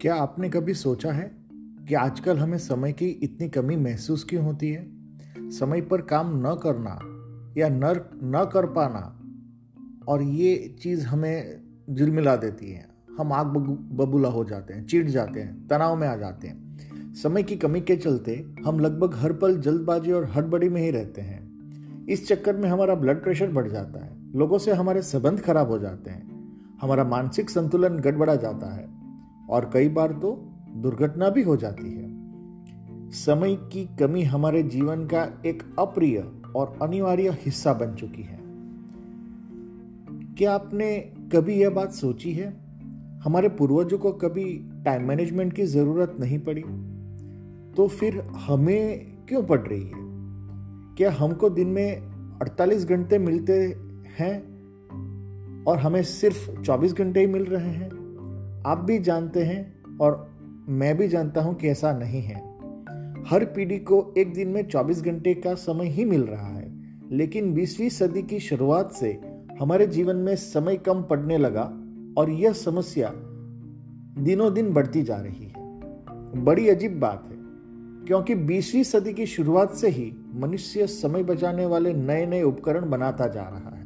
क्या आपने कभी सोचा है कि आजकल हमें समय की इतनी कमी महसूस क्यों होती है? समय पर काम न करना या न न कर पाना, और ये चीज़ हमें झिलमिला देती है। हम आग बबूला हो जाते हैं चिढ़ जाते हैं, तनाव में आ जाते हैं। समय की कमी के चलते हम लगभग हर पल जल्दबाजी और हड़बड़ी में ही रहते हैं। इस चक्कर में हमारा ब्लड प्रेशर बढ़ जाता है। लोगों से हमारे संबंध खराब हो जाते हैं। हमारा मानसिक संतुलन गड़बड़ा जाता है। और कई बार तो दुर्घटना भी हो जाती है। समय की कमी हमारे जीवन का एक अप्रिय और अनिवार्य हिस्सा बन चुकी है। क्या आपने कभी यह बात सोची है? हमारे पूर्वजों को कभी टाइम मैनेजमेंट की ज़रूरत नहीं पड़ी? तो फिर हमें क्यों पड़ रही है? क्या हमको दिन में 48 घंटे मिलते हैं और हमें सिर्फ़ 24 घंटे ही मिल रहे हैं? आप भी जानते हैं और मैं भी जानता हूँ कि ऐसा नहीं है। हर पीढ़ी को एक दिन में 24 घंटे का समय ही मिल रहा है। लेकिन 20वीं सदी की शुरुआत से हमारे जीवन में समय कम पड़ने लगा और यह समस्या दिनों दिन बढ़ती जा रही है। बड़ी अजीब बात है, क्योंकि 20वीं सदी की शुरुआत से ही मनुष्य समय बचाने वाले नए नए उपकरण बनाता जा रहा है।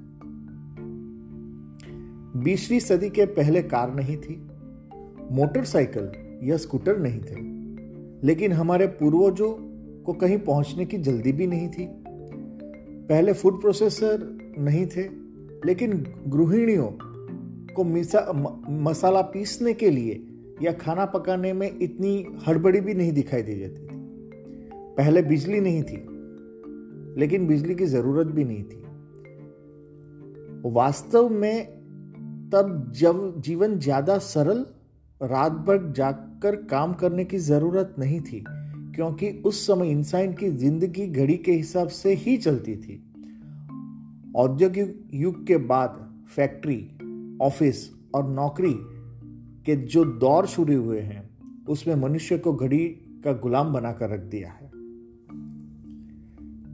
20वीं सदी के पहले कार नहीं थी, मोटरसाइकिल या स्कूटर नहीं थे, लेकिन हमारे पूर्वजों को कहीं पहुँचने की जल्दी भी नहीं थी। पहले फ़ूड प्रोसेसर नहीं थे, लेकिन गृहिणियों को मिसा मसाला पीसने के लिए या खाना पकाने में इतनी हड़बड़ी भी नहीं दिखाई दे जाती थी। पहले बिजली नहीं थी लेकिन बिजली की ज़रूरत भी नहीं थी। वास्तव में तब जब जीवन ज़्यादा सरल, रात भर जाकर काम करने की ज़रूरत नहीं थी, क्योंकि उस समय इंसान की ज़िंदगी घड़ी के हिसाब से ही चलती थी। औद्योगिक युग के बाद फैक्ट्री, ऑफ़िस और नौकरी के जो दौर शुरू हुए हैं, उसमें मनुष्य को घड़ी का गुलाम बनाकर रख दिया है।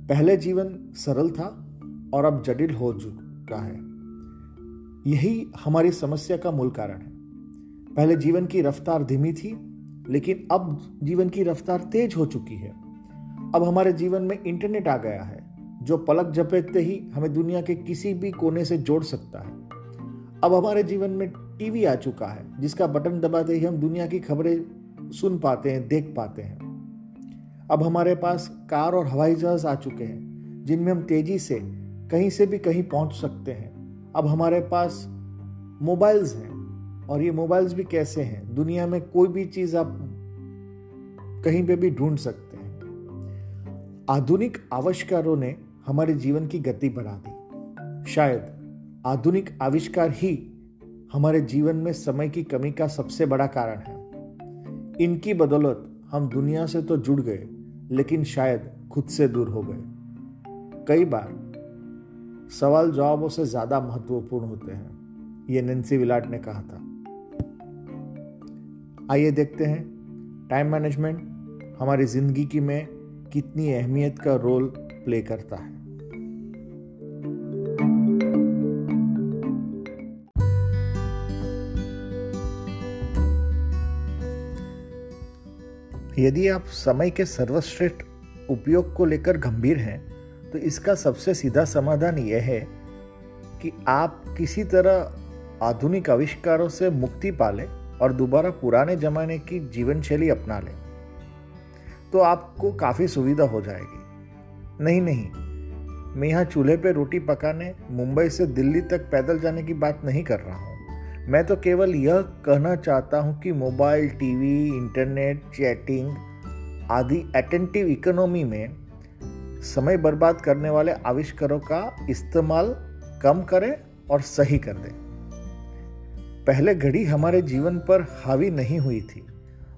पहले जीवन सरल था और अब जटिल हो चुका है। यही हमारी समस्या का मूल कारण है। पहले जीवन की रफ्तार धीमी थी, लेकिन अब जीवन की रफ्तार तेज हो चुकी है। अब हमारे जीवन में इंटरनेट आ गया है, जो पलक झपेटते ही हमें दुनिया के किसी भी कोने से जोड़ सकता है। अब हमारे जीवन में टीवी आ चुका है, जिसका बटन दबाते ही हम दुनिया की खबरें सुन पाते हैं, देख पाते हैं। अब हमारे पास कार और हवाई जहाज़ आ चुके हैं, जिनमें हम तेज़ी से कहीं से भी कहीं पहुँच सकते हैं। अब हमारे पास मोबाइल्स हैं, और ये मोबाइल्स भी कैसे हैं? दुनिया में कोई भी चीज़ आप कहीं पे भी ढूंढ सकते हैं। आधुनिक आविष्कारों ने हमारे जीवन की गति बढ़ा दी। शायद आधुनिक आविष्कार ही हमारे जीवन में समय की कमी का सबसे बड़ा कारण है। इनकी बदौलत हम दुनिया से तो जुड़ गए लेकिन शायद खुद से दूर हो गए। कई बार सवाल जवाबों से ज़्यादा महत्वपूर्ण होते हैं यह नेंसी विलाट ने कहा था। आइए देखते हैं, टाइम मैनेजमेंट हमारी ज़िंदगी की में कितनी अहमियत का रोल प्ले करता है। यदि आप समय के सर्वश्रेष्ठ उपयोग को लेकर गंभीर हैं तो इसका सबसे सीधा समाधान यह है कि आप किसी तरह आधुनिक आविष्कारों से मुक्ति पा लें और दोबारा पुराने जमाने की जीवन शैली अपना लें तो आपको काफ़ी सुविधा हो जाएगी। नहीं नहीं, मैं यहाँ चूल्हे पे रोटी पकाने, मुंबई से दिल्ली तक पैदल जाने की बात नहीं कर रहा हूँ। मैं तो केवल यह कहना चाहता हूँ कि मोबाइल, टीवी, इंटरनेट, चैटिंग आदि अटेंटिव इकोनॉमी में समय बर्बाद करने वाले आविष्कारों का इस्तेमाल कम करें और सही कर दें। पहले घड़ी हमारे जीवन पर हावी नहीं हुई थी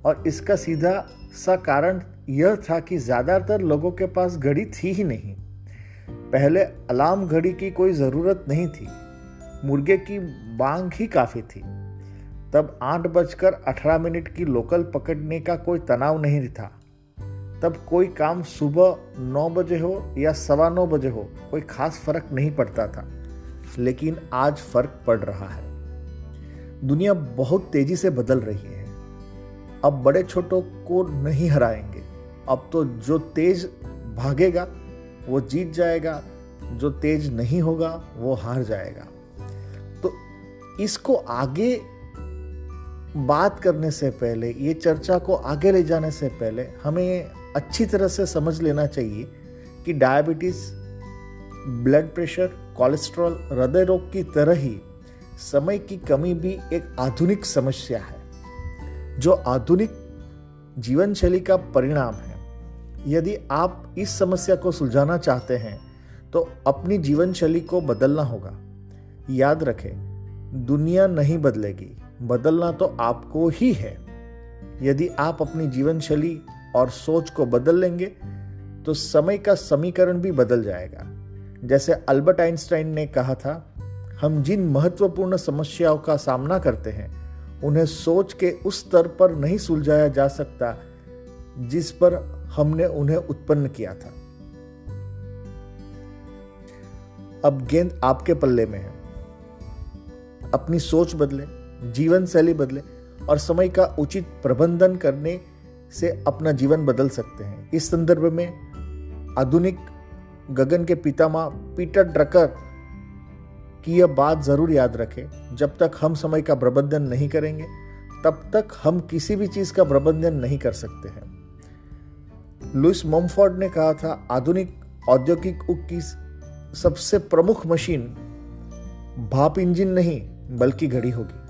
और इसका सीधा सा कारण यह था कि ज़्यादातर लोगों के पास घड़ी थी ही नहीं। पहले अलार्म घड़ी की कोई ज़रूरत नहीं थी। मुर्गे की बांग ही काफ़ी थी। तब आठ बजकर अठारह मिनट की लोकल पकड़ने का कोई तनाव नहीं था। तब कोई काम सुबह नौ बजे हो या सवा नौ बजे हो, कोई खास फ़र्क नहीं पड़ता था। लेकिन आज फ़र्क पड़ रहा है। दुनिया बहुत तेज़ी से बदल रही है। अब बड़े छोटों को नहीं हराएँगे। अब तो जो तेज भागेगा, वो जीत जाएगा। जो तेज नहीं होगा, वो हार जाएगा। इसको आगे बात करने से पहले, ये चर्चा को आगे ले जाने से पहले हमें अच्छी तरह से समझ लेना चाहिए कि डायबिटीज़ ब्लड प्रेशर कोलेस्ट्रॉल हृदय रोग की तरह ही समय की कमी भी एक आधुनिक समस्या है, जो आधुनिक जीवन शैली का परिणाम है। यदि आप इस समस्या को सुलझाना चाहते हैं तो अपनी जीवन शैली को बदलना होगा। याद रखें दुनिया नहीं बदलेगी। बदलना तो आपको ही है। यदि आप अपनी जीवन शैली और सोच को बदल लेंगे तो समय का समीकरण भी बदल जाएगा। जैसे अल्बर्ट आइंस्टाइन ने कहा था, हम जिन महत्वपूर्ण समस्याओं का सामना करते हैं, उन्हें सोच के उस स्तर पर नहीं सुलझाया जा सकता, जिस पर हमने उन्हें उत्पन्न किया था। अब गेंद आपके पल्ले में है। अपनी सोच बदले, जीवन शैली बदले और समय का उचित प्रबंधन करने से अपना जीवन बदल सकते हैं। इस संदर्भ में आधुनिक गगन के पितामह पीटर ड्रकर की यह बात ज़रूर याद रखें। जब तक हम समय का प्रबंधन नहीं करेंगे, तब तक हम किसी भी चीज़ का प्रबंधन नहीं कर सकते हैं। लुइस मोमफोर्ड ने कहा था, आधुनिक औद्योगिक उग की सबसे प्रमुख मशीन भाप इंजन नहीं बल्कि घड़ी होगी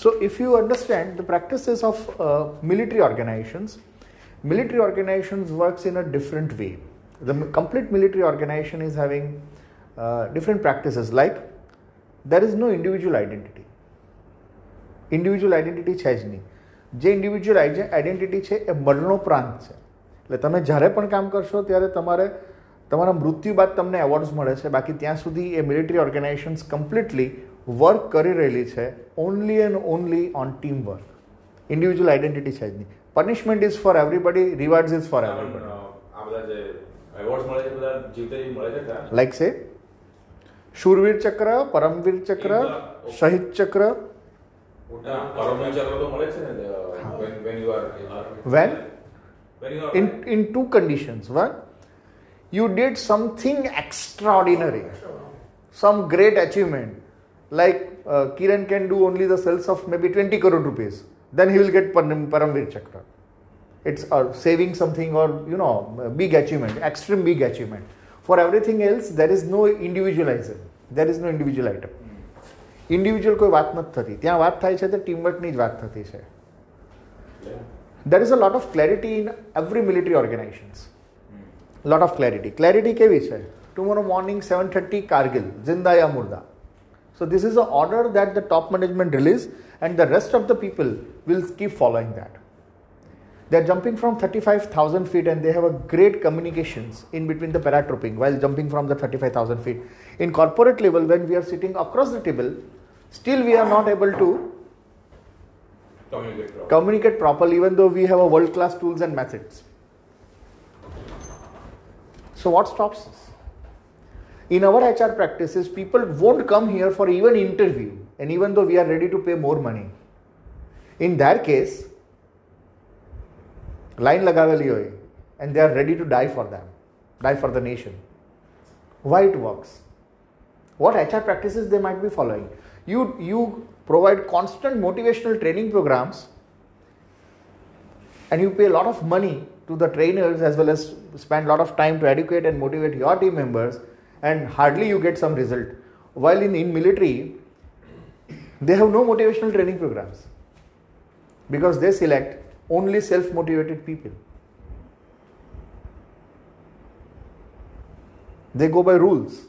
So, if you understand the practices of uh, military organizations, military organizations works in a different way. The complete military organization is having uh, different practices. Like there is no individual identity. Individual identity છે જ નહીં જે individual identity છે એ મરણોપરાંત છે એટલે તમે જ્યારે પણ કામ કરશો ત્યારે તમારે તમારા મૃત્યુ બાદ તમને એવોર્ડ્સ મળે છે. બાકી ત્યાં સુધી એ મિલિટરી ઓર્ગેનાઇઝેશન્સ કમ્પ્લીટલી વર્ક કરી રહેલી છે. Only and only on team work individual identity છે જ નહીં. Punishment is for everybody rewards is for everybody like say Shurveer Chakra Paramvir Chakra શહીદ ચક્ર. When in in two conditions one you did something extraordinary some great achievement like uh, Kiran can do only the sales of maybe 20 crore rupees, then he will get Paramvir Chakra. It's uh, saving something or you know big achievement, extreme big achievement. For everything else, there is no individualism. There is no individual item. Individual કોઈ વાત નથી થતી ત્યાં વાત થાય છે તો ટીમવર્કની જ વાત થતી છે there is a lot of clarity in every military organisations lot of clarity clarity કેવી છે tomorrow morning seven thirty Kargil જિંદા yeah મુર્દા So this is an order that the top management release and the rest of the people will keep following that. They are jumping from 35,000 feet and they have a great communications in between the paratrooping while jumping from the 35,000 feet. In corporate level, when we are sitting across the table, still we are not able to communicate, properly. communicate properly even though we have a world class tools and methods. So what stops us? in our HR practices, people won't come here for even interview, and even though we are ready to pay more money, in that case, line lagaveli hoy, and they are ready to die for them, die for the nation. Why it works? What HR practices they might be following? You you provide constant motivational training programs, and you pay a lot of money to the trainers as well as spend a lot of time to educate and motivate your team members and hardly you get some result. While in, in military, they have no motivational training programs because they select only self motivated people. They go by rules,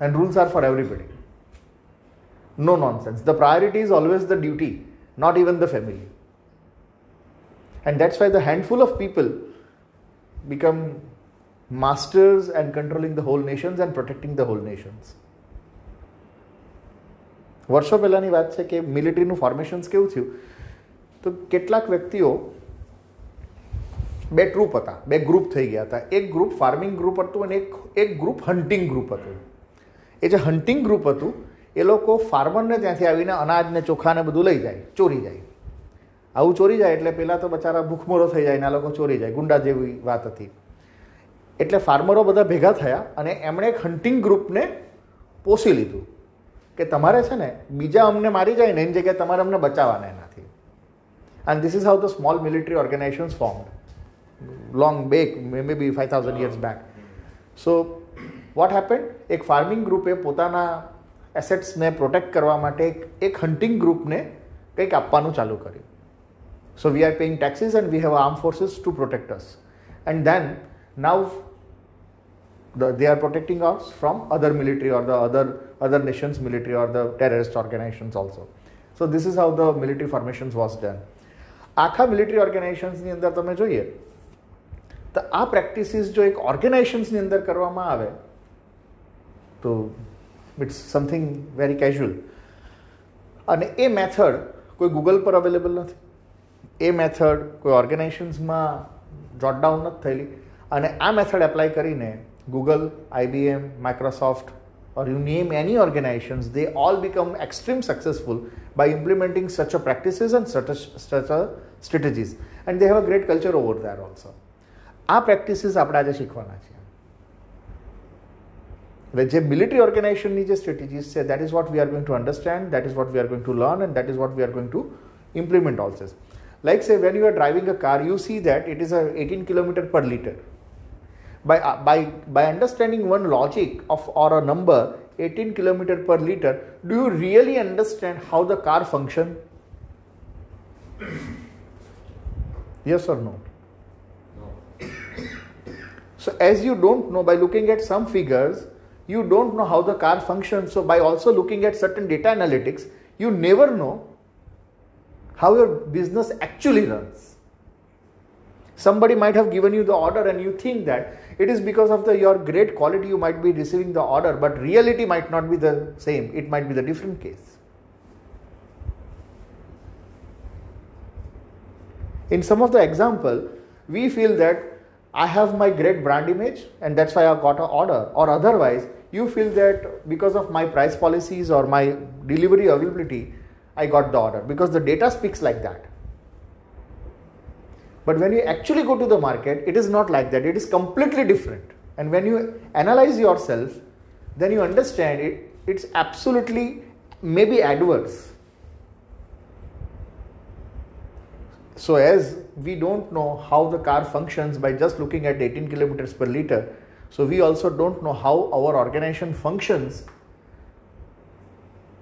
and rules are for everybody. No nonsense. The priority is always the duty, not even the family. And that's why the handful of people become masters and controlling the whole nations and protecting the whole nations વર્ષો પહેલાંની વાત છે કે મિલિટરીનું ફોર્મેશન્સ કેવું થયું તો કેટલાક વ્યક્તિઓ બે ટ્રુપ હતા બે ગ્રુપ થઈ ગયા હતા એક ગ્રુપ ફાર્મિંગ ગ્રુપ હતું અને એક એક ગ્રુપ હન્ટિંગ ગ્રુપ હતું એ જે હન્ટિંગ ગ્રુપ હતું એ લોકો ફાર્મરને ત્યાંથી આવીને અનાજને ચોખાને બધું લઈ જાય, ચોરી જાય. આવું ચોરી જાય એટલે પહેલાં તો બચારા ભૂખમરો થઈ જાય ને આ લોકો ચોરી જાય, ગુંડા જેવી વાત હતી. એટલે ફાર્મરો બધા ભેગા થયા અને એમણે એક હન્ટિંગ ગ્રુપને પોષી લીધું કે તમારે છે ને બીજા અમને મારી જાય ને એની જગ્યાએ તમારે અમને બચાવવાના એનાથી. And this is how the small military organizations form long back may be five thousand years back so what happen એક ફાર્મિંગ ગ્રુપે પોતાના એસેટ્સને પ્રોટેક્ટ કરવા માટે એક હન્ટિંગ ગ્રુપને કંઈક આપવાનું ચાલુ કર્યું so we are paying taxes and we have arm forces to protect us and then now the, they are protecting us from other military or the other other nations military or the terrorist organizations also so this is how the military formations was done આખા military ઓર્ગેનાઇઝેશન્સની અંદર તમે જોઈએ તો આ practices જો એક ઓર્ગેનાઇઝેશન્સની અંદર કરવામાં આવે તો ઇટ્સ સમથિંંગ વેરી કેઝ્યુઅલ અને એ મેથડ કોઈ ગૂગલ પર અવેલેબલ નથી એ મેથડ કોઈ ઓર્ગેનાઇઝેશન્સમાં જોટ ડાઉન નથી થયેલી અને આ મેથડ એપ્લાય કરીને Google IBM Microsoft name any organizations, they all become extreme successful by implementing such a practices and such a, such a strategies. And they have a great culture over there also. આ practices આપણે આજે શીખવાના છે Rajab military organization needs a strategies say that is what we are going to understand, that is what we are going to learn and that is what we are going to implement also. Like say when you are driving a car, you see that it is a 18 kilometer per liter. By, uh, by, by understanding one logic of or a number 18 kilometer per liter, do you really understand how the car function? yes or no? So, as you don't know by looking at some figures, you don't know how the car functions. So by also looking at certain data analytics, you never know how your business actually runs. Somebody might have given you the order and you think that it is because of the your great quality you might be receiving the order, but reality might not be the same. It might be the different case. In some of the example, we feel that I have my great brand image and that's why I got an order. Or otherwise, you feel that because of my price policies or my delivery availability, I got the order because the data speaks like that. But when you actually go to the market, it is not like that. It is completely different. And when you analyze yourself, then you understand it, it's absolutely maybe adverse. So, as we don't know how the car functions by just looking at 18 kilometers per liter, so we also don't know how our organization functions.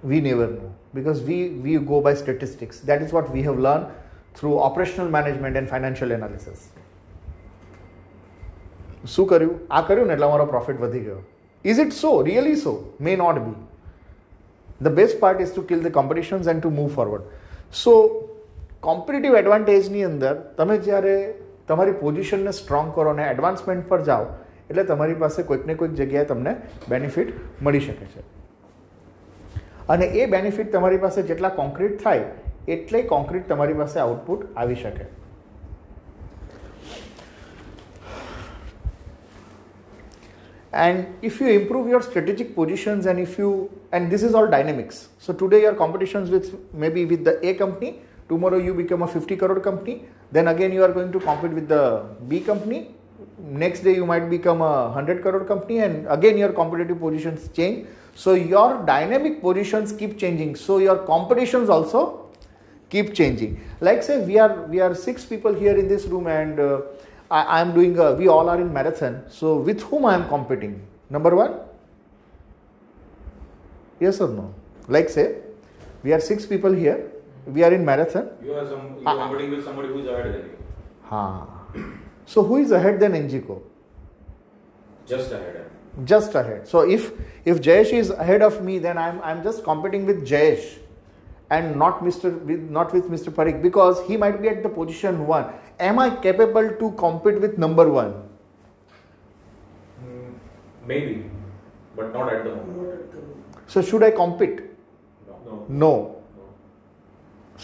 We never know because we, we go by statistics. That is what we have learned through operational management and financial analysis. શું કર્યું આ કર્યું ને એટલે અમારો profit વધી ગયો is it so really so May not be the best part is two kill the competitions and to move forward so competitive એડવાન્ટેજની અંદર તમે જ્યારે તમારી પોઝિશનને સ્ટ્રોંગ કરો અને એડવાન્સમેન્ટ પર જાઓ, એટલે તમારી પાસે કોઈક ને કોઈક જગ્યાએ તમને બેનિફિટ મળી શકે છે. અને એ બેનિફિટ તમારી પાસે જેટલા કોન્ક્રીટ થાય, એટલે કોન્ક્રીટ તમારી પાસે આઉટપુટ આવી શકે. And if you improve your strategic positions and if you, and this is all dynamics. So today your competitions with, maybe with the a company tomorrow you become a 50 crore company then again you are going to compete with the b company. Next day you might become a 100 crore company and again your competitive positions change. So your dynamic positions keep changing. So your competitions also keep changing. Like say we are we are six people here in this room and uh, I, am doing a, we all are in marathon. So with whom i am competing? Number one? Yes or no? Like say we are six people here we are in marathon You are some you are Ah. competing with somebody who is ahead than you. ha. so who is ahead than NGCO? Just ahead. just ahead so if if jayesh is ahead of me then i'm i'm just competing with jayesh and not mr with not with mr parik because he might be at the position 1 am i capable to compete with number 1 Mm, Maybe, but not at the moment. so should i compete. No. no no.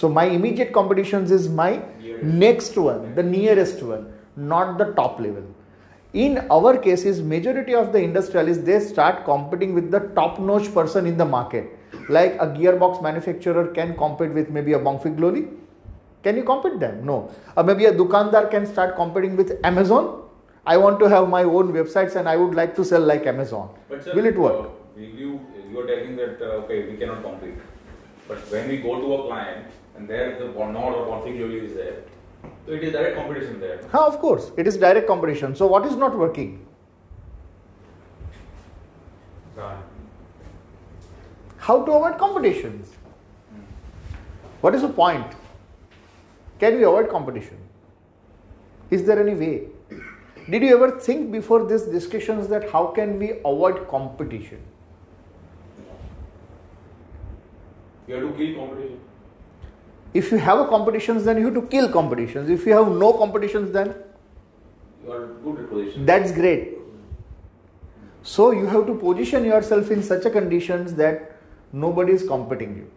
So my immediate competitions is my Nearest. next one the nearest one not the top level. In our cases, majority of the industrialists they start competing with the top-notch person in the market. Like a gearbox manufacturer can compete with maybe a Bonfiglioli. Can you compete them? No. Or maybe a dukandar can start competing with Amazon. I want to have my own websites and I would like to sell like Amazon. But sir, Will it work? Uh, you you are telling that uh, okay we cannot compete, but when we go to a client and there the node or config is there, so it is direct competition there. Huh, of course, it is direct competition. So what is not working? How to avoid competitions? What is the point? Can we avoid competition? Is there any way? Did you ever think before these discussions that how can we avoid competition? You have to kill competition. If you have a competitions, then you have to kill competitions. If you have no competitions, then You are good at position. that's great. So you have to position yourself in such a conditions that nobody is competing you.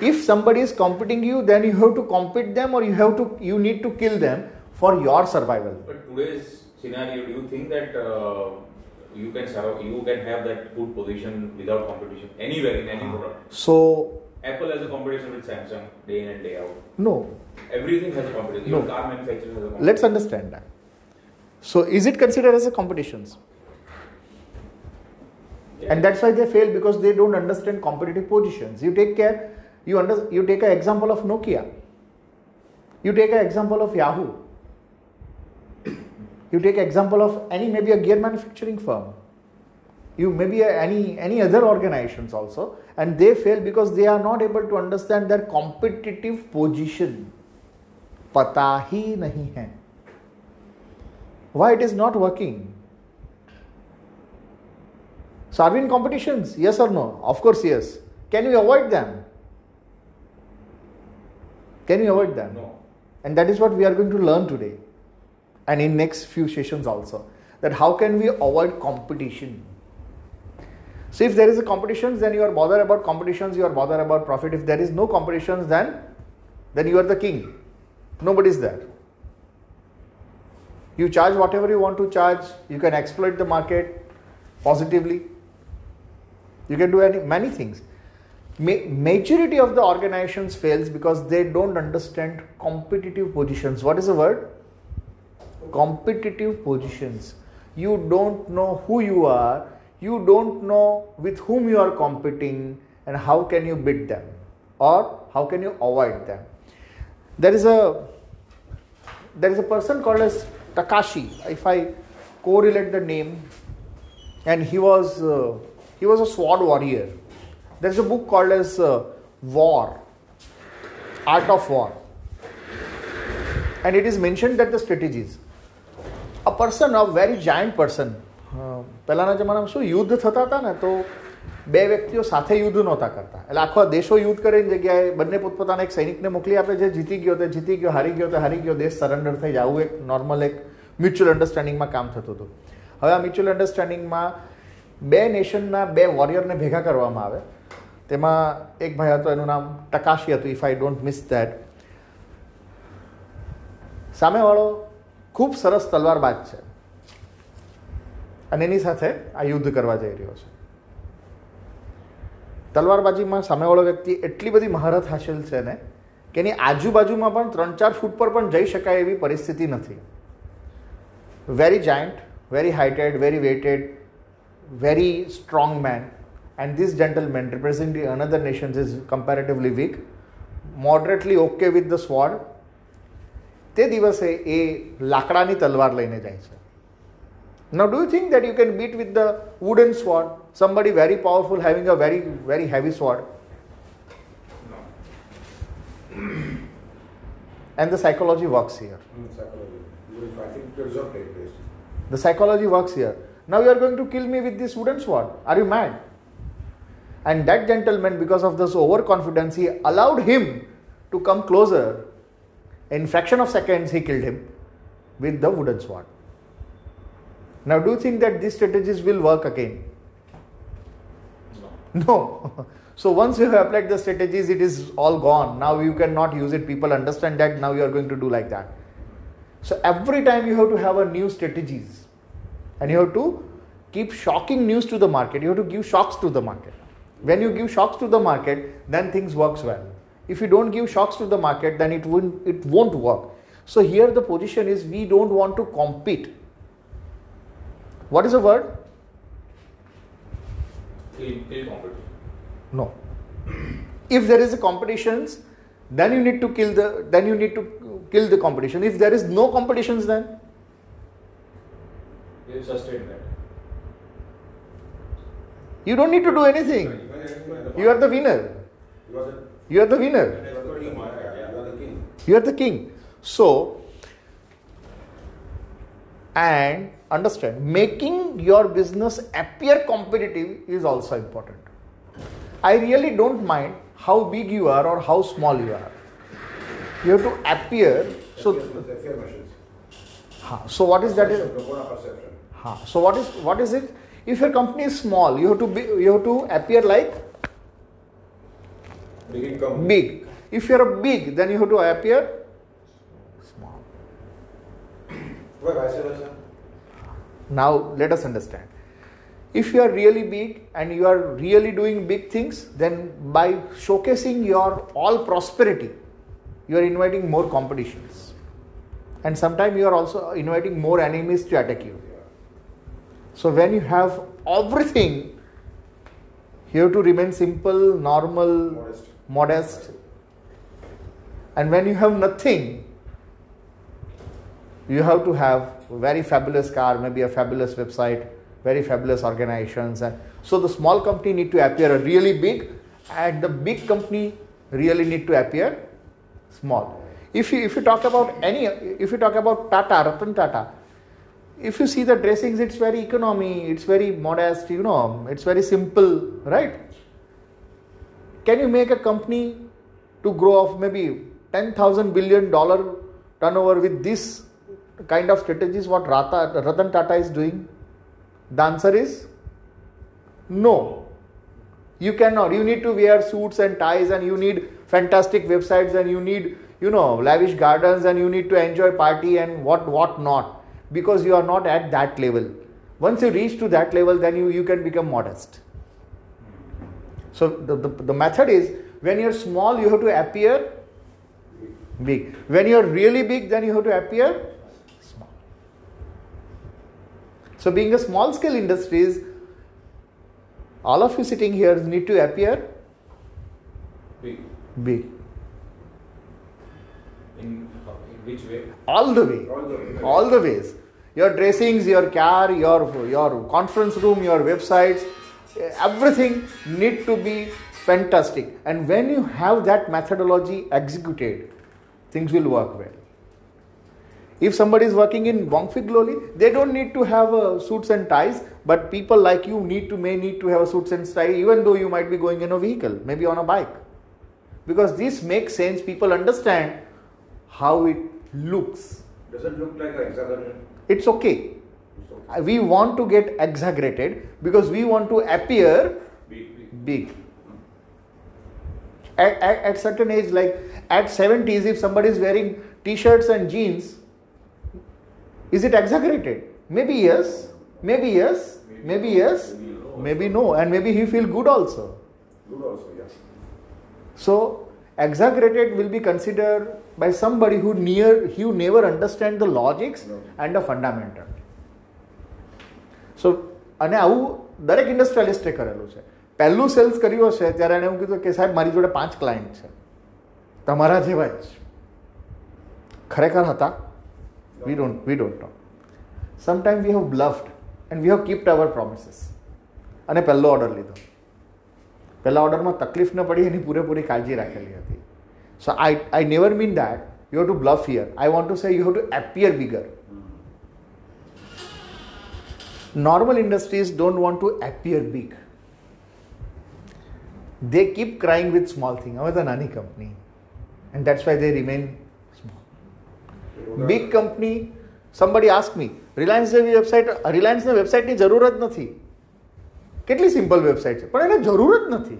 If somebody is competing you, then you have to compete them or you have to you need to kill them for your survival. But today's scenario, do you think that uh, you can have you can have that good position without competition anywhere in any product? So Apple has a competition with Samsung day in and day out. no, Everything has a competition. No. Even car manufacturer has a competition. let's understand that. So is it considered as a competition? Yeah. And that's why they fail because they don't understand competitive positions. You take care, you under, you take an example of Nokia. You take an example of Yahoo. You take example of any maybe a gear manufacturing firm you maybe any any other organizations also and they fail because they are not able to understand their competitive position. Pata hi nahi hai. Why it is not working? So are we in competitions? Yes or no? Of course yes. Can we avoid them? Can we avoid them? No. And that is what we are going to learn today. And in next few sessions also. That how can we avoid competition? So if there is a competition, then you are bothered about competitions, you are bothered about profit. If there is no competitions, then then you are the king. Nobody is there. You charge whatever you want to charge, you can exploit the market positively. You can do any, many things. Ma- majority of the organizations fails because they don't understand competitive positions. What is the word? Competitive positions. You don't know who you are. You don't know with whom you are competing and how can you beat them or how can you avoid them. There is a there is a person called as Takashi. If I correlate the name, and he was uh, he was a sword warrior. There is a book called as uh, War, Art of War, and it is mentioned that the strategies. A person, a very giant person. પહેલાના જમાનામાં શું યુદ્ધ થતા હતા ને, તો બે વ્યક્તિઓ સાથે યુદ્ધ નહોતા કરતા. એટલે આખો દેશો યુદ્ધ કરેલી જગ્યાએ બંને પોતપોતાના એક સૈનિકને મોકલી આપે છે જીતી ગયો તે જીતી ગયો, હારી ગયો તે હારી ગયો, દેશ સરેન્ડર થઈ જાય. આવું એક નોર્મલ એક મ્યુચ્યુઅલ અન્ડરસ્ટેન્ડિંગમાં કામ થતું હતું. હવે આ મ્યુચ્યુઅલ અન્ડરસ્ટેન્ડિંગમાં બે નેશનના બે વોરિયરને ભેગા કરવામાં આવે. તેમાં એક ભાઈ હતો, એનું નામ ટકાશી હતું if I don't miss that સામેવાળો ખૂબ સરસ તલવારબાજ છે. અને એની સાથે આ યુદ્ધ કરવા જઈ રહ્યો છે તલવારબાજીમાં સામેવાળો વ્યક્તિ એટલી બધી મહારત હાંસલ છે ને કે એની આજુબાજુમાં પણ ત્રણ ચાર ફૂટ પર પણ જઈ શકાય એવી પરિસ્થિતિ નથી very giant, very heighted, very weighted, very strong man. And this gentleman representing another nation is comparatively weak, moderately okay with the sword. તે દિવસે એ લાકડાની તલવાર લઈને જાય છે Now, do you think that you can beat with the wooden sword somebody very powerful having a very, very heavy sword? No. And the psychology works here. Mm, psychology. Even if I think the result take place. The psychology works here. Now you are going to kill me with this wooden sword. Are you mad? And that gentleman, because of this overconfidence, he allowed him to come closer. In fraction of seconds, he killed him with the wooden sword. Now, do you think that these strategies will work again? No. No. so once you have applied the strategies, it is all gone. Now you cannot use it. People understand that. Now you are going to do like that. So every time you have to have a new strategies and you have to keep shocking news to the market. You have to give shocks to the market. When you give shocks to the market, then things works well. If you don't give shocks to the market, then it won't it won't work. So here the position is we don't want to compete. What is the word? Kill, kill. No. If there is a competitions, then you need to kill the then you need to kill the competition. If there is no competitions, then You sustain that. you don't need to do anything. You are the winner. You are the, You are the winner. you are the king. Yeah, you are the king. You are the king. So, and understand, making your business appear competitive is also important. I really don't mind how big you are or how small you are. You have to appear. So, so what is that? Perception, the word of perception. Huh, so what is what is it? If your company is small, you have to be, you have to appear like Big big. If you are big, then you have to appear small. Why vice versa? Now let us understand. If you are really big and you are really doing big things, then by showcasing your all prosperity, you are inviting more competitions. And sometimes you are also inviting more enemies to attack you. So when you have everything, you have to remain simple, normal, Modest. modest. And when you have nothing, you have to have very fabulous car, maybe a fabulous website, very fabulous organizations. And so the small company need to appear really big, and the big company really need to appear small. If you if you talk about any, if you talk about Tata, Ratan Tata, if you see the dressings, it's very economy, it's very modest, you know, it's very simple, right? Can you make a company to grow of maybe 10,000 billion dollar turnover with this kind of strategies what Rata, Ratan Tata is doing? The answer is no. You cannot. You need to wear suits and ties and you need fantastic websites and you need, you know, lavish gardens and you need to enjoy party and what what not because you are not at that level. Once you reach to that level, then you, you can become modest. So the, the, the method is when you're small, you have to appear big. When you're really big, then you have to appear small. So being a small scale industries, all of you sitting here need to appear Big. big. In, which way? All the way. All the way. All the ways. Your dressings, your car, your your conference room, your websites, everything need to be fantastic. And when you have that methodology executed, things will work well. If somebody is working in Bonfiglioli, they don't need to have uh, suits and ties, but people like you need to may need to have a suits and tie, even though you might be going in a vehicle, maybe on a bike, because this makes sense. People understand how it looks. Doesn't look like an exaggeration. It's okay. It's okay. We want to get exaggerated because we want to appear Big, big. big. At, at, at certain age, like at 70s, if somebody is wearing t-shirts and jeans, is it exaggerated? Maybe yes, maybe yes, maybe yes, maybe no, and maybe he feel good also. Good also, yes. So exaggerated will be considered by somebody who near who never understand the logics No. and the fundamental. સો અને આવું દરેક ઇન્ડસ્ટ્રીયાલિસ્ટે કરેલું છે પહેલું cells કર્યું હશે ત્યારે એણે એવું કીધું કે સાહેબ મારી જોડે પાંચ ક્લાયન્ટ છે તમારા જેવા જ ખરેખર હતા we don't we don't know sometime we have બ્લફડ and we have કીપ્ડ hour promises અને પહેલો ઓર્ડર લીધો પહેલા ઓર્ડરમાં તકલીફ ન પડી એની પૂરેપૂરી કાળજી રાખેલી હતી so I I never mean that you have to bluff here I want to say you have to appear bigger normal industries don't want to appear big they keep crying with small thing હવે તો નાની company and that's why they remain small big company somebody ask me Reliance જેવી website રિલાયન્સને વેબસાઇટની જરૂર જ નથી. કેટલી સિમ્પલ વેબસાઇટ છે? પણ એને જરૂર જ નથી.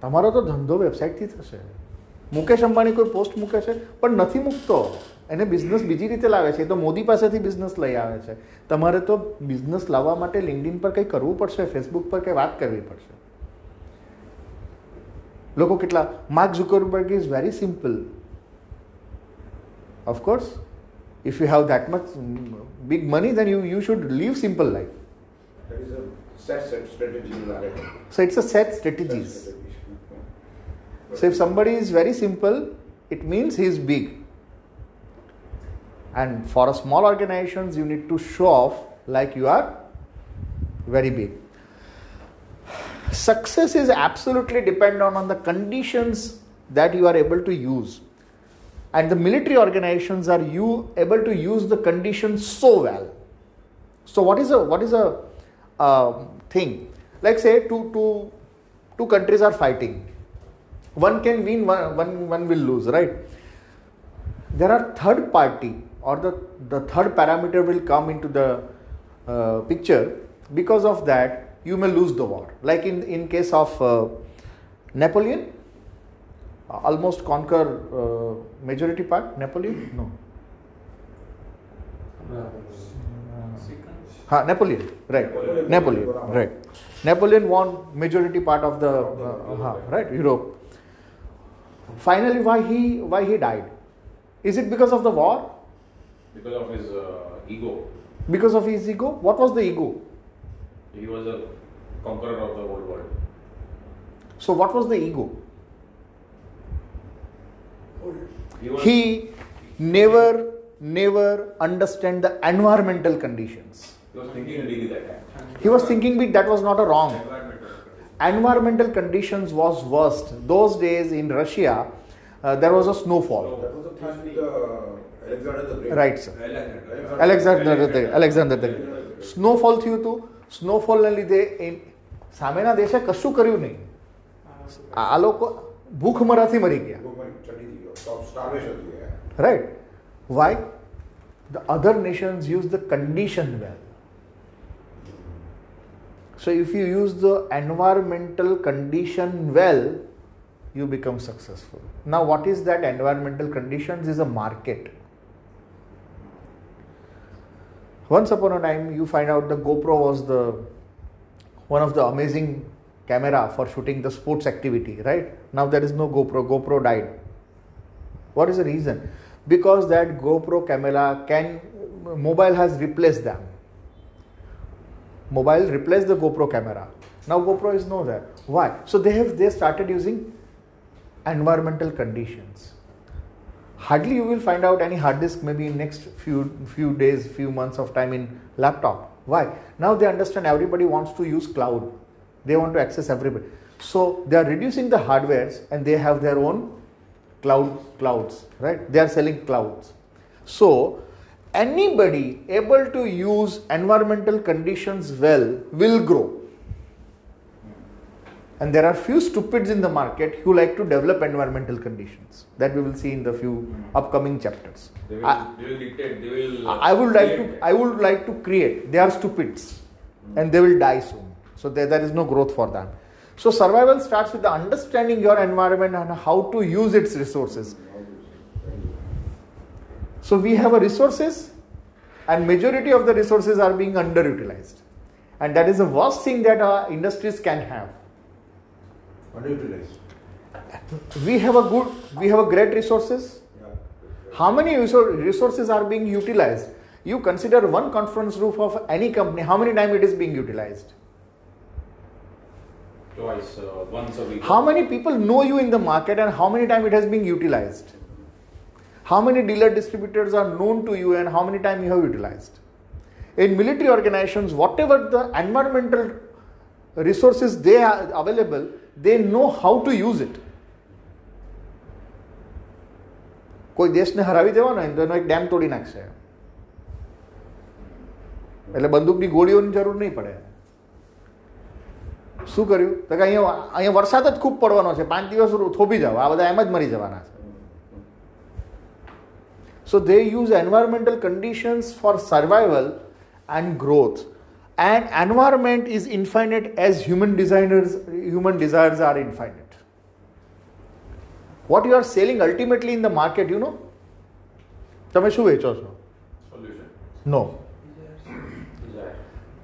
તમારો તો ધંધો વેબસાઇટથી થશે. મુકેશ અંબાણી કોઈ પોસ્ટ મૂકે છે? પણ નથી મૂકતો. એને બિઝનેસ બીજી રીતે લાવે છે. એ તો મોદી પાસેથી બિઝનેસ લઈ આવે છે. તમારે તો બિઝનેસ લાવવા માટે લિંકડિન પર કંઈ કરવું પડશે? ફેસબુક પર કંઈ વાત કરવી પડશે? લોકો કેટલા? Mark Zuckerberg is very simple Of course, if you have that much big money, then you, you should live simple life. That is a set, strategy. So it's a set strategies. Strategy. So if somebody is very simple, it means he is big. And for a small organizations, you need to show off like you are very big. Success is absolutely dependent on the conditions that you are able to use and the military organizations are you able to use the conditions so well. So what is a what is a uh, thing? Like say two two two countries are fighting. One can win one, one one will lose right? There are third party or the the third parameter will come into the uh, picture. Because of that you may lose the war. Like in in case of uh, napoleon almost conquer uh, majority part napoleon no Ha, Napoleon, right? Napoleon. Napoleon, right? Napoleon won majority part of the uh, right Europe. Finally, why he why he died? Is it because of the war? Because of his uh, ego. Because of his ego? What was the ego? He was a conqueror of the whole world. So what was the ego? He was He never never understand the environmental conditions. he was thinking big that time. He was thinking big. That was not a wrong. Environmental. environmental conditions was worst those days in russia uh, there was a snowfall That was the time with uh, Alexander the Great. right sir alexander the alexander the snowfall થયું હતું સ્નોફોલને લીધે એ સામેના દેશે કશું કર્યું નહીં આ આ લોકો ભૂખમરાથી મરી ગયા Right? Why? The other nations use the condition well. So if you use the environmental condition well, you become successful. Now, what is that environmental conditions is a market. Once upon a time, you find out the GoPro was the one of the amazing camera for shooting the sports activity, right? Now there is no GoPro. GoPro died what is the reason? Because that GoPro camera can mobile has replaced them. Mobile replaced the GoPro camera. Now GoPro is no there. Why? So they have they started using environmental conditions. Hardly you will find out any hard disk maybe in next few few days, few months of time in laptop. Why? Now they understand everybody wants to use cloud. They want to access everybody. So they are reducing the hardwares and they have their own cloud clouds right? They are selling clouds. So anybody able to use environmental conditions well will grow. And there are few stupids in the market who like to develop environmental conditions. That we will see in the few upcoming chapters. They will, I, they will dictate, they will. I would like to. I would like to create. They are stupids. And they will die soon. So there, there is no growth for them so survival starts with the understanding your environment and how to use its resources. So we have a resources and majority of the resources are being underutilized. And that is the worst thing that our industries can have. Underutilized. we have a good we have a great resources. How many resources are being utilized? You consider one conference room of any company how many time it is being utilized Twice, uh, once a week. how many people know you in the market and how many time it has been utilized how many dealer distributors are known to you and how many time you have utilized in military organizations whatever the environmental resources they are available they know how to use it કોઈ દેશને હરાવી દેવાનો હોય ને તો એનો એક dam તોડી નાખશે એટલે બંદૂકની ગોળીઓની જરૂર નહીં પડે શું કર્યું? તો કે અહીંયા અહીંયા વરસાદ જ ખૂબ પડવાનો છે. પાંચ દિવસ થોભી જાવ. આ બધા એમ જ મરી જવાના છે. So they use environmental conditions for survival and growth and environment is infinite as human designers human desires are infinite what you are selling ultimately in the market you know તમે શું વેચો છો? નો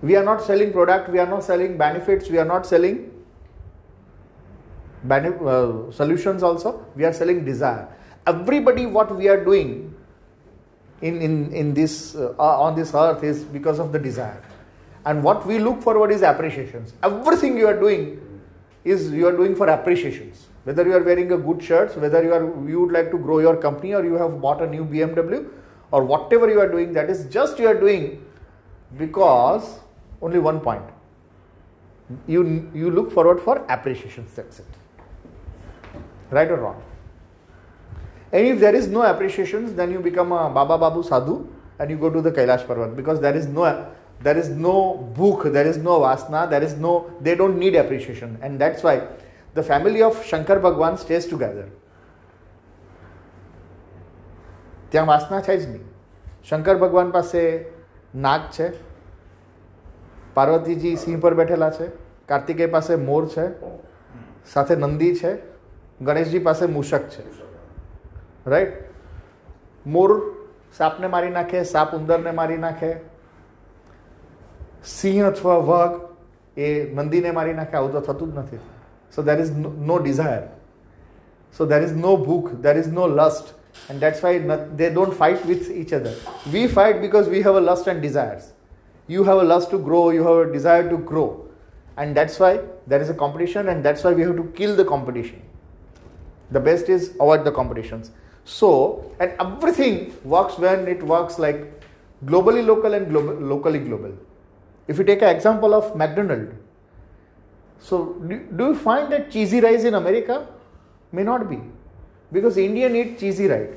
we are not selling product we are not selling benefits we are not selling uh, solutions also. We are selling desire. Everybody what we are doing in in in this uh, on this earth is because of the desire. And what we look forward is appreciations. Everything you are doing is you are doing for appreciations. Whether you are wearing a good shirts whether you are you would like to grow your company or you have bought a new bmw or whatever you are doing that is just you are doing because only one point you you look forward for appreciations that's it right or wrong and if there is no appreciations then you become a baba babu sadhu and you go to the kailash parvat because there is no there is no book there is no vasana there is no they don't need appreciation and that's why the family of shankar bhagwan stays together ત્યાં વાસના છે જ નહીં શંકર ભગવાન પાસે નાગ છે પાર્વતીજી સિંહ પર બેઠેલા છે કાર્તિકેય પાસે મોર છે સાથે નંદી છે ગણેશજી પાસે મૂષક છે રાઈટ મોર સાપને મારી નાખે સાપ ઉંદરને મારી નાખે સિંહ અથવા વાઘ એ નંદીને મારી નાખે આવું તો થતું જ નથી so there is no desire so there is no ભૂખ there is no lust and that's why not, they don't fight with each other we fight because we have a lust and desires you have a lust to grow you have a desire to grow. And that's why there is a competition and that's why we have to kill the competition. The best is avoid the competitions. So and everything works when it works like globally local and global, locally global. If you take an example of McDonald's, so do, do you find that cheesy rice in america? May not be. Because indian eat cheesy rice.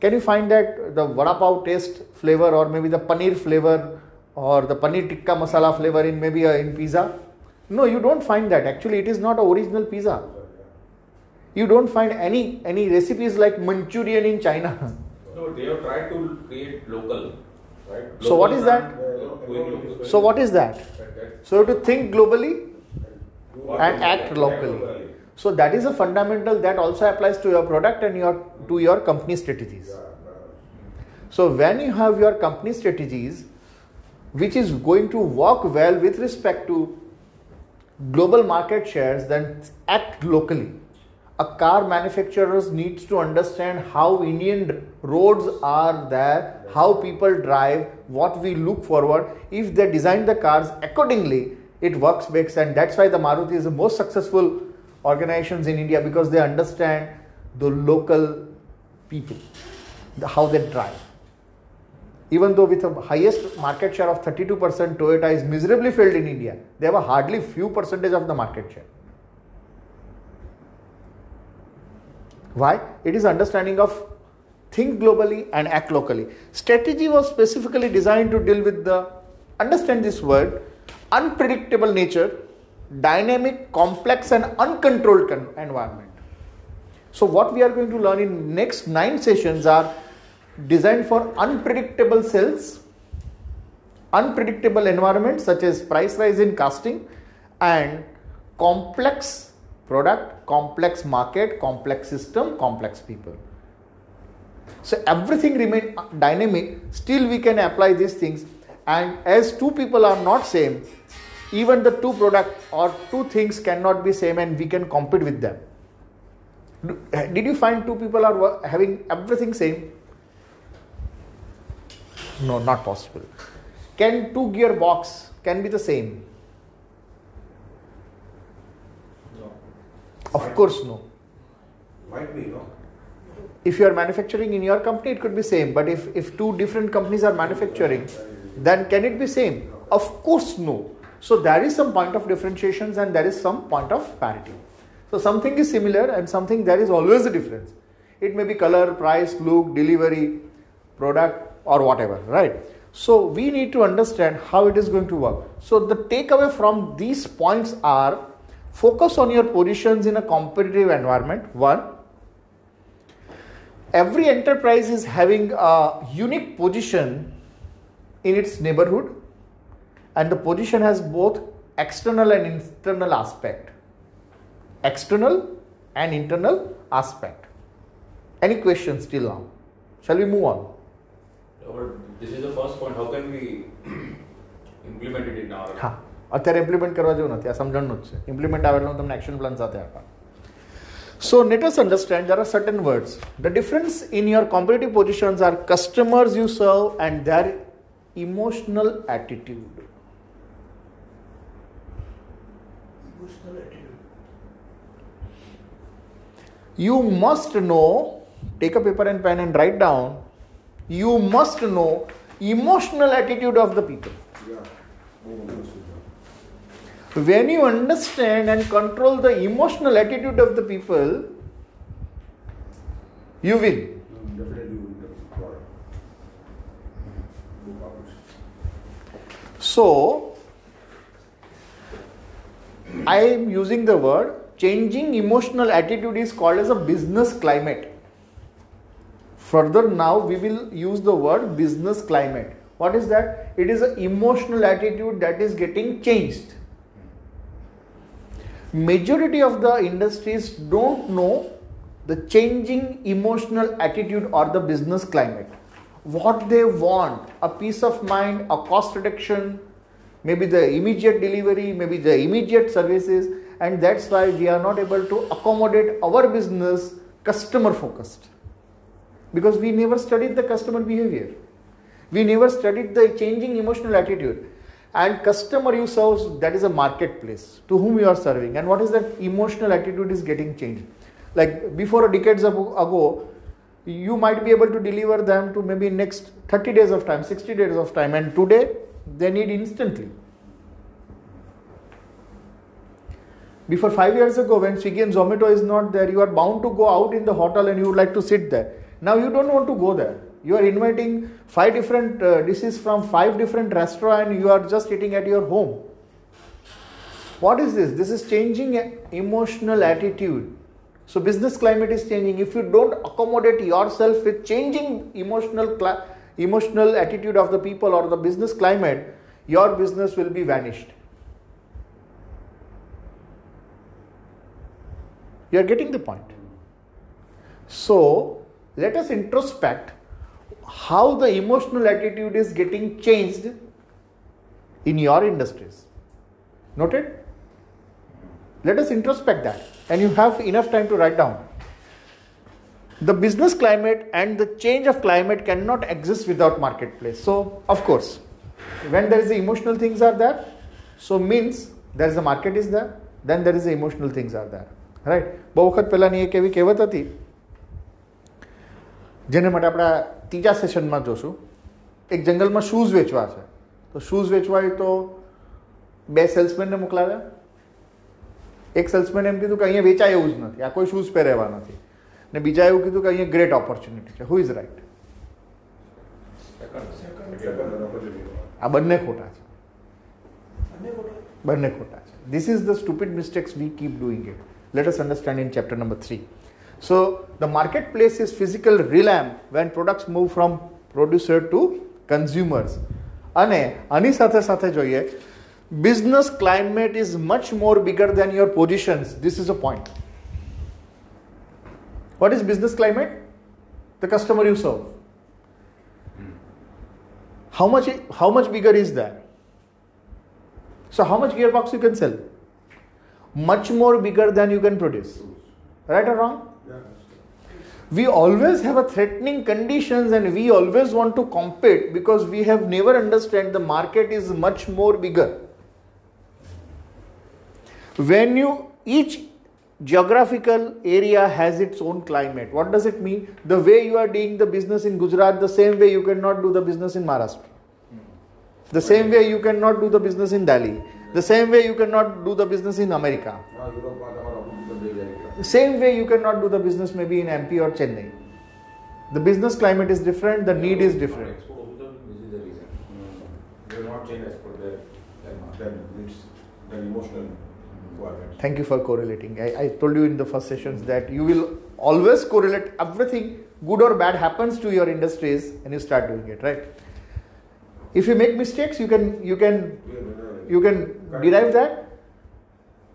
Can you find that the vada pav taste flavor or maybe the paneer flavor or the paneer tikka masala flavor in maybe a, in pizza. No you don't find that. Actually it is not a original pizza. You don't find any any recipes like manchurian in china. No, they have tried to create local, right? So what is that? Uh, so what is that? That- that- so you have to think globally and act locally. So that is a fundamental that also applies to your product and your to your company strategies. So when you have your company strategies which is going to work well with respect to global market shares then act locally. A car manufacturer needs to understand how indian roads are there how people drive what we look forward. If they design the cars accordingly it works best and that's why the maruti is the most successful organizations in india because they understand the local people how they drive even though with the highest market share of 32% toyota is miserably failed in india. They have a hardly few percentage of the market share. Why? It is understanding of think globally and act locally. Strategy was specifically designed to deal with the understand this word unpredictable nature dynamic complex and uncontrolled con- environment. So what we are going to learn in next 9 sessions are designed for unpredictable sales unpredictable environments such as price rise in casting and complex product complex market complex system complex people. So everything remain dynamic. Still we can apply these things. And as two people are not same even the two product or two things cannot be same and we can compete with them. Did you find two people are having everything same no not possible. Can two gearbox can be the same? No. of course no. Might be, no? if you are manufacturing in your company it could be same. But if, if two different companies are manufacturing then can it be same? Of course no. So there is some point of differentiations and there is some point of parity. So something is similar and something there is always a difference. It may be color price look delivery product or whatever right? So we need to understand how it is going to work. So the takeaway from these points are focus on your positions in a competitive environment. One every enterprise is having a unique position in its neighborhood and the position has both external and internal aspect. External and internal aspect. Any questions till now? Shall we move on? But this is the first point. How can we implement it in our હા અત્યારે implement કરવા જેવું નથી આ સમજણનું જ છે implement આવે એટલે હું તમને એક્શન પ્લાન સાથે આપા સો let us understand there are certain words the difference in your competitive positions are customers you serve and their emotional attitude Emotional attitude. you must know take a paper and pen and write down you must know emotional attitude of the people. When you understand and control the emotional attitude of the people you win. So i am using the word changing emotional attitude is called as a business climate further now we will use the word business climate. What is that? It is an emotional attitude that is getting changed. Majority of the industries don't know the changing emotional attitude or the business climate. What they want a peace of mind a cost reduction maybe the immediate delivery maybe the immediate services and that's why we are not able to accommodate our business customer focused because we never studied the customer behavior. We never studied the changing emotional attitude. And customer you serve that is a marketplace to whom you are serving. And what is that emotional attitude is getting changed. Like before decades ago you might be able to deliver them to maybe next 30 days of time 60 days of time. And today they need instantly. Before 5 years ago when swiggy and zomato is not there you are bound to go out in the hotel and you would like to sit there now you don't want to go there. You are inviting five different uh, dishes from five different restaurants and you are just eating at your home. What is this? This is changing emotional attitude. So business climate is changing. If you don't accommodate yourself with changing emotional cli- emotional attitude of the people or the business climate your business will be vanished. You are getting the point. So let us introspect how the emotional attitude is getting changed in your industries noted let us introspect that and you have enough time to write down the business climate and the change of climate cannot exist without marketplace so of course when there is the emotional things are there so means there is a market is there then there is the emotional things are there right બહુ વખત પહેલાંની એક એવી કહેવત હતી જેને માટે આપણે ત્રીજા સેશનમાં જોશું. એક જંગલમાં શૂઝ વેચવા છે. તો શૂઝ વેચવા હોય તો બે સેલ્સમેનને મોકલાવ્યા. એક સેલ્સમેન એમ કીધું કે અહીંયા વેચાય એવું જ નથી. આ કોઈ શૂઝ પહેરેવા નથી. ને બીજા એવું કીધું કે અહીંયા ગ્રેટ ઓપોર્ચ્યુનિટી છે. હુ ઇઝ રાઈટ આ બંને ખોટા છે. બંને ખોટા છે. This is the stupid mistakes we keep doing it let us understand in chapter number 3 so the marketplace is physical realm when products move from producer to consumers અને આની સાથે સાથે જોઈએ business climate is much more bigger than your positions this is a point what is business climate the customer you serve how much how much bigger is that so how much gearbox you can sell much more bigger than you can produce right or wrong Yeah, that's We always have a threatening conditions and we always want to compete because we have never understand the market is much more bigger. When you each geographical area has its own climate. What does it mean? The way you are doing the business in gujarat the same way you cannot do the business in maharashtra. The same way you cannot do the business in delhi. The same way you cannot do the business in america same way you cannot do the business maybe in mp or chennai the business climate is different the need is different Export also, this is the reason. Mm. They will not change as per their, their market. Then it's the emotional requirements. Thank you for correlating. I, I told you in the first sessions that you will always correlate everything good or bad happens to your industries and you start doing it, right? If you make mistakes, you can you can uh, you can derive that.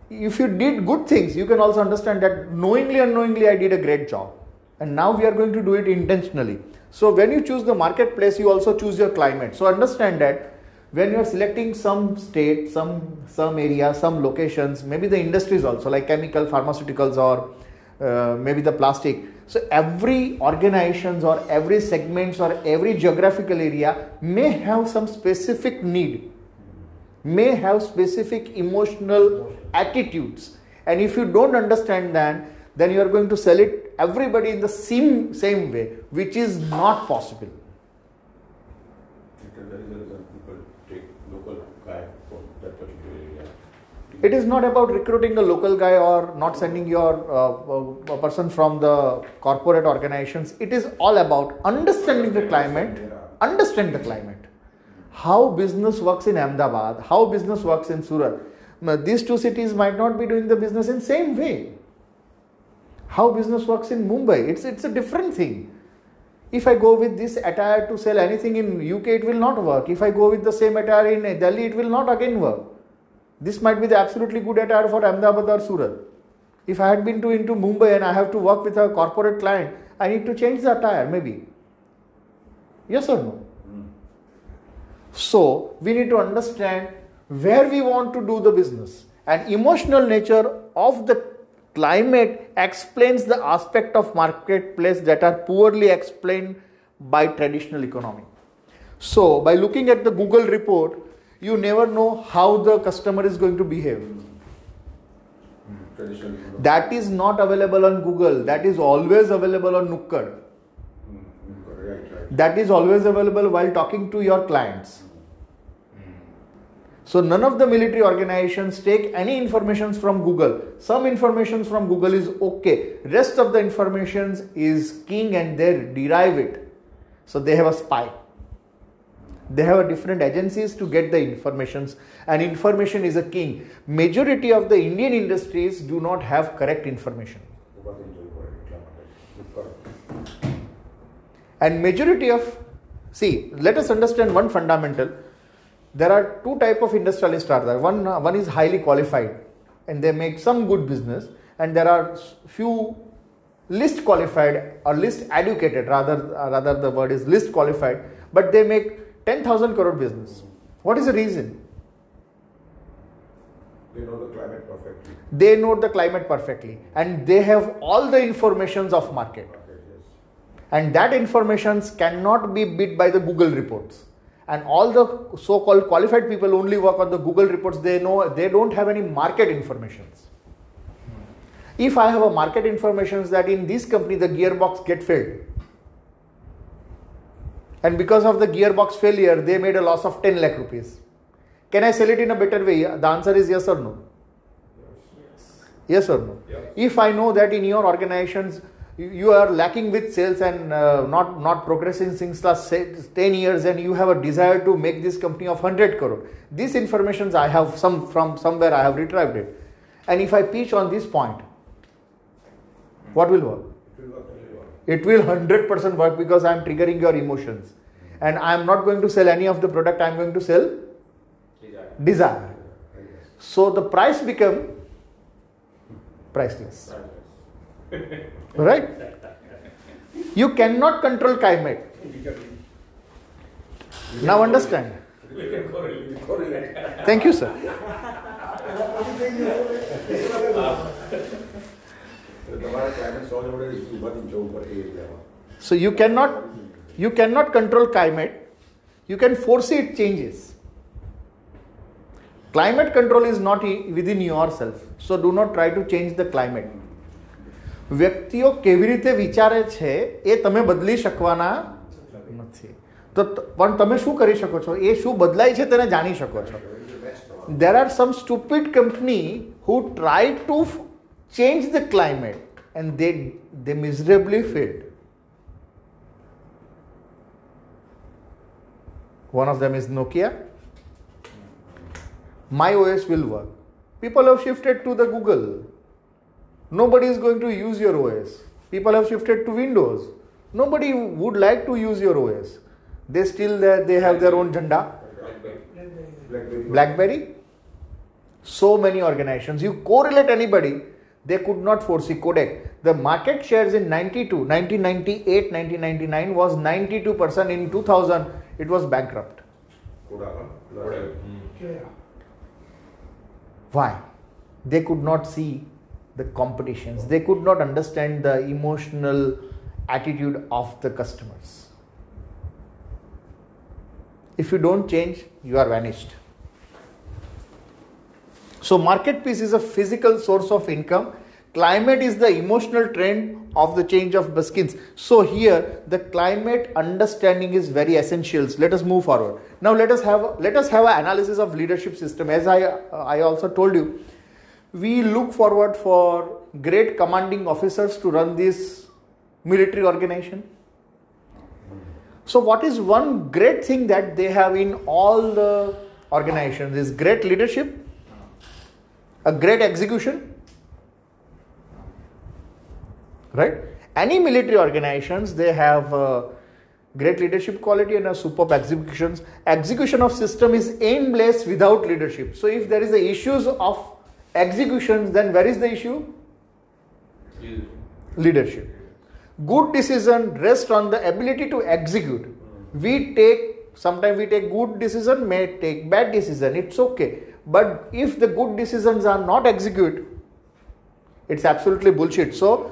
If you did good things, you can also understand that knowingly unknowingly I did a great job. And now we are going to do it intentionally. So when you choose the marketplace, you also choose your climate. So understand that when you are selecting some state, some some area, some locations, maybe the industries also like chemical, pharmaceuticals, or uh, maybe the plastic. So every organizations or every segments or every geographical area may have some specific need, may have specific emotional attitudes, and if you don't understand that, then you are going to sell it everybody in the same same way, which is not possible. Because there is a reason people take local guy from that particular area. It is not about recruiting a local guy or not sending your uh, a person from the corporate organizations. It is all about understanding the climate, understand the climate, how business works in Ahmedabad, how business works in Surat. These two cities might not be doing the business in same way. How business works in Mumbai, it's it's a different thing. If I go with this attire to sell anything in UK, it will not work. If I go with the same attire in Delhi, it will not again work. This might be the absolutely good attire for Ahmedabad or Surat. If I had been to into Mumbai and I have to work with a corporate client, I need to change the attire maybe. Yes or no? So we need to understand where we want to do the business. And emotional nature of the climate explains the aspect of marketplace that are poorly explained by traditional economy. So by looking at the Google report, you never know how the customer is going to behave. That is not available on Google. That is always available on Nukkad. Mm, mm. That is always available while talking to your clients. So none of the military organizations take any informations from Google. Some informations from Google is okay. Rest of the informations is king and they derive it. So they have a spy. They have a different agencies to get the informations and information is a king. Majority of the Indian industries do not have correct information. And majority of see let us understand one fundamental there are two type of industrialists are there one one is highly qualified and they make some good business. And there are few least qualified or least educated rather uh, rather the word is least qualified but they make 10000 crore business. What is the reason? They know the climate perfectly. they know the climate perfectly and they have all the informations of market. Okay, yes. and that informations cannot be beat by the google reports and all the so-called qualified people only work on the google reports. They know they don't have any market informations. If i have a market informations that in this company the gearbox get failed and because of the gearbox failure they made a loss of 10 lakh rupees. Can i sell it in a better way? The answer is yes or no. Yes. Or no? If I know that in your organizations you- are lacking with sales and uh, not not progressing since last say, 10 years and you have a desire to make this company of 100 crore. These informations i have some from somewhere i have retrieved it. And if i pitch on this point what will work? It will work, it will work. it will 100% work because i am triggering your emotions. And i am not going to sell any of the product i am going to sell Desire. desire so the price become priceless Right? You cannot control climate. Now understand. Thank you, sir. So you cannot you cannot control climate. You can foresee it changes. Climate control is not within yourself. So do not try to change the climate. વ્યક્તિઓ કેવી રીતે વિચારે છે એ તમે બદલી શકવાના નથી તો ત- પણ તમે શું કરી શકો છો એ શું બદલાય છે તેને જાણી શકો છો there are some stupid company who try to f- change the climate and they they miserably failed one of them is nokia my os will work people have shifted to the google Nobody is going to use your os people have shifted to windows nobody would like to use your os they still they, they have their own janda Blackberry. blackberry so many organizations you correlate anybody They could not foresee Kodak. The market shares in 92, 1998, 1999 was 92%. In 2000, it was bankrupt. Kodak. Kodak. Hmm. Why? They could not see the competitions. They could not understand the emotional attitude of the customers. If you don't change, you are vanished. So, market peace is a physical source of income. Climate is the emotional trend of the change of Baskins. So, here the climate understanding is very essential. Let us move forward. Now, let us have let us have an analysis of leadership system. As I uh, I also told you, we look forward for great commanding officers to run this military organization. So, what is one great thing that they have in all the organizations is great leadership, a great execution, right? Any military organizations they have uh, great leadership quality and a superb executions. Execution of system is aimless without leadership. So, if there is a issues of executions, then where is the issue? leadership. Good decision rests on the ability to execute. We take sometimes we take good decision, may take bad decision. It's okay. But if the good decisions are not executed, it's absolutely bullshit. So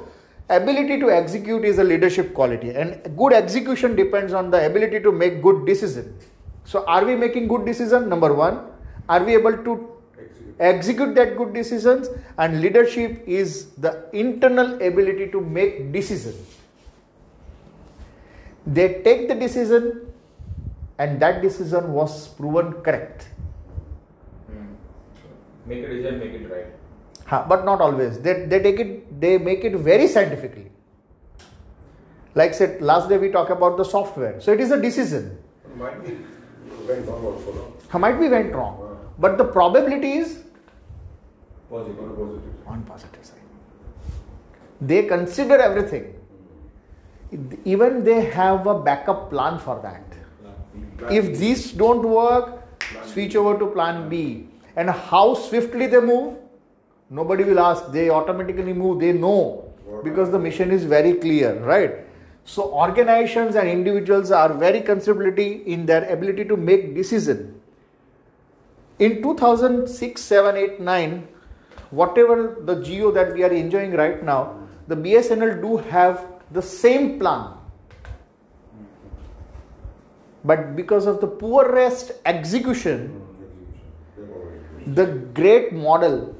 ability to execute is a leadership quality and good execution depends on the ability to make good decision. So are we making good decision? Number one. Are we able to execute that good decisions and leadership is the internal ability to make decisions they take the decision and that decision was proven correct. Hmm. Make a decision, make it right. Ha, but not always. They, they take it they make it very scientifically. Like said last day we talk about the software. So it is a decision. Might be. Went wrong also, no? Might be went wrong but the probability is Positive. On positive. on positive side. They consider everything. Even they have a backup plan for that. If these don't work, switch over to plan B. And how swiftly they move, nobody will ask. They automatically move. They know because the mission is very clear, right? So organizations and individuals are very considerability in their ability to make decision. In 2006, 7, 8, 9, whatever the Jio that we are enjoying right now, the BSNL do have the same plan. But because of the poorest execution, the great model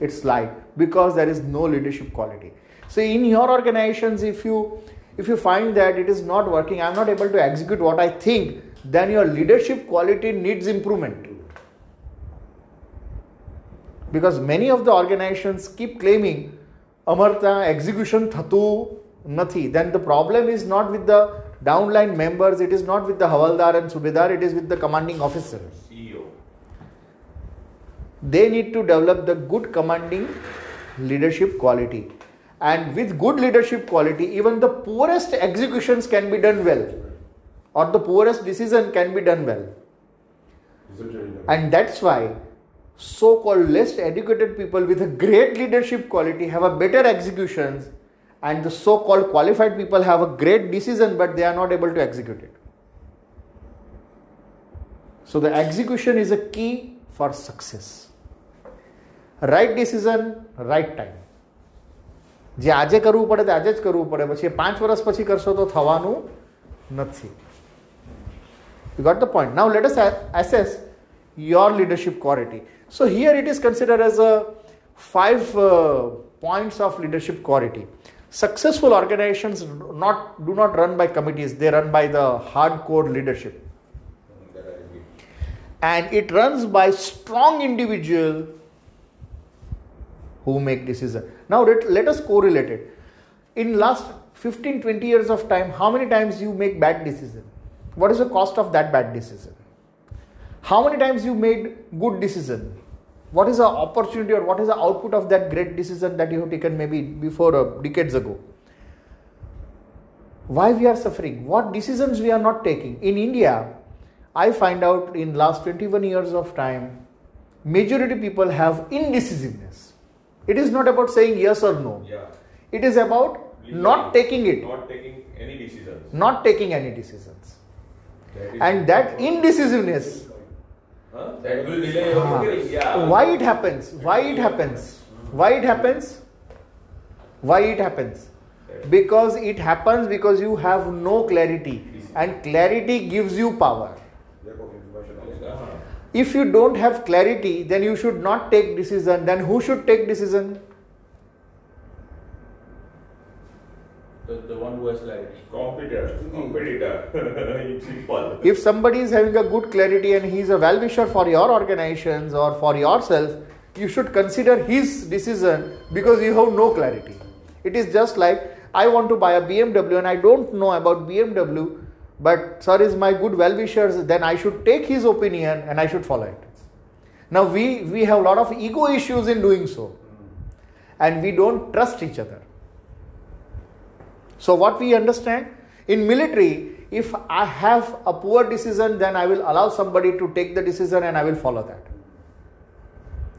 it's like because there is no leadership quality. So in your organizations, if you if you find that it is not working, I'm not able to execute what I think, then your leadership quality needs improvement. Because many of the organizations keep claiming Amarta execution thatu nathi. Then the problem is not with the downline members, it is not with the Havaldar and Subedar, it is with the commanding officer CEO. they need to develop the good commanding leadership quality and with good leadership quality even the poorest executions can be done well or the poorest decision can be done well and that's why so called less educated people with a great leadership quality have a better executions and the so called qualified people have a great decision but they are not able to execute it so the execution is a key for success right decision right time જે આજે કરવું પડે તે આજે જ કરવું પડે પછી એ પાંચ વર્ષ પછી કરશો તો થવાનું નથી you got the point. Now let us assess your leadership quality. So here it is considered as a five uh, points of leadership quality. Successful organizations not do not run by committees; they run by the hardcore leadership, and it runs by strong individual who make decision. Now let, let us correlate it. In last 15 20 years of time, how many times you make bad decision? What is the cost of that bad decision? How many times you made good decision? What is the opportunity or what is the output of that great decision that you have taken maybe before uh, decades ago? Why we are suffering? What decisions we are not taking? In India, I find out in last 21 years of time, majority people have indecisiveness It is not about saying yes or no. Yeah. It is about not taking it, Not taking any decisions. not taking any decisions. That is- And that indecisiveness, Huh? That will delay your Ah. progress. Yeah. why it happens? Why it happens? Why it happens? Why it happens? Because it happens because you have no clarity, and clarity gives you power. Lack of information also. Uh-huh. If you don't have clarity, then you should not take decision. Then who should take decision? The, the one who has clarity. Competitor. Hmm. Competitor. it's simple. If somebody is having a good clarity and he is a well wisher for your organizations or for yourself, you should consider his decision because you have no clarity. It is just like I want to buy a BMW and I don't know about BMW, but sir is my good well wishers, then I should take his opinion and I should follow it. Now we, we have a lot of ego issues in doing so and we don't trust each other. So what we understand in military, if I have a poor decision, then I will allow somebody to take the decision and I will follow that.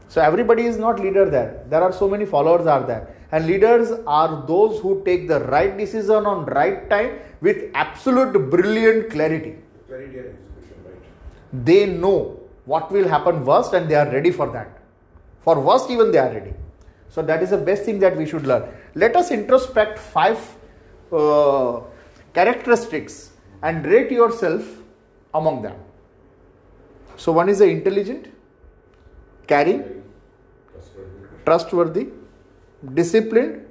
So everybody is not leader there. There are so many followers are there. And leaders are those who take the right decision on right time with absolute brilliant clarity. Clarity and execution, right? They know what will happen worst and they are ready for that. For worst, even they are ready. So that is the best thing that we should learn. Let us introspect five uh, characteristics and rate yourself among them. So one is the intelligent, caring, Trustworthy. trustworthy, disciplined,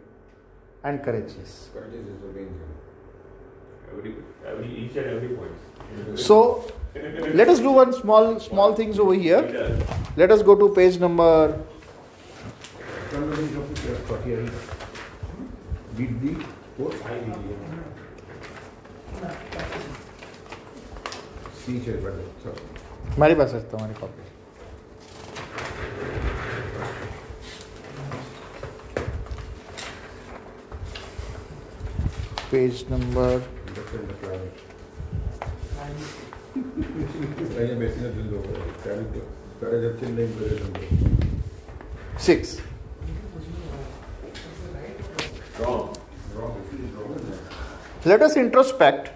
and courageous. Courage is the main thing. Every, every, each and every point. So let us do one small small things over here. Let us go to page number Did the course I सी છે બરાબર ચાલો મારી પાસે જ તમારી copy page number induction class અહીંયા બેસીને ધંધો કરે ત્યારે તો કરે છે ચેન્નઈ કરે ધંધો સિક્સ રોંગ રોંગ એટલી રોંગ ને Let us introspect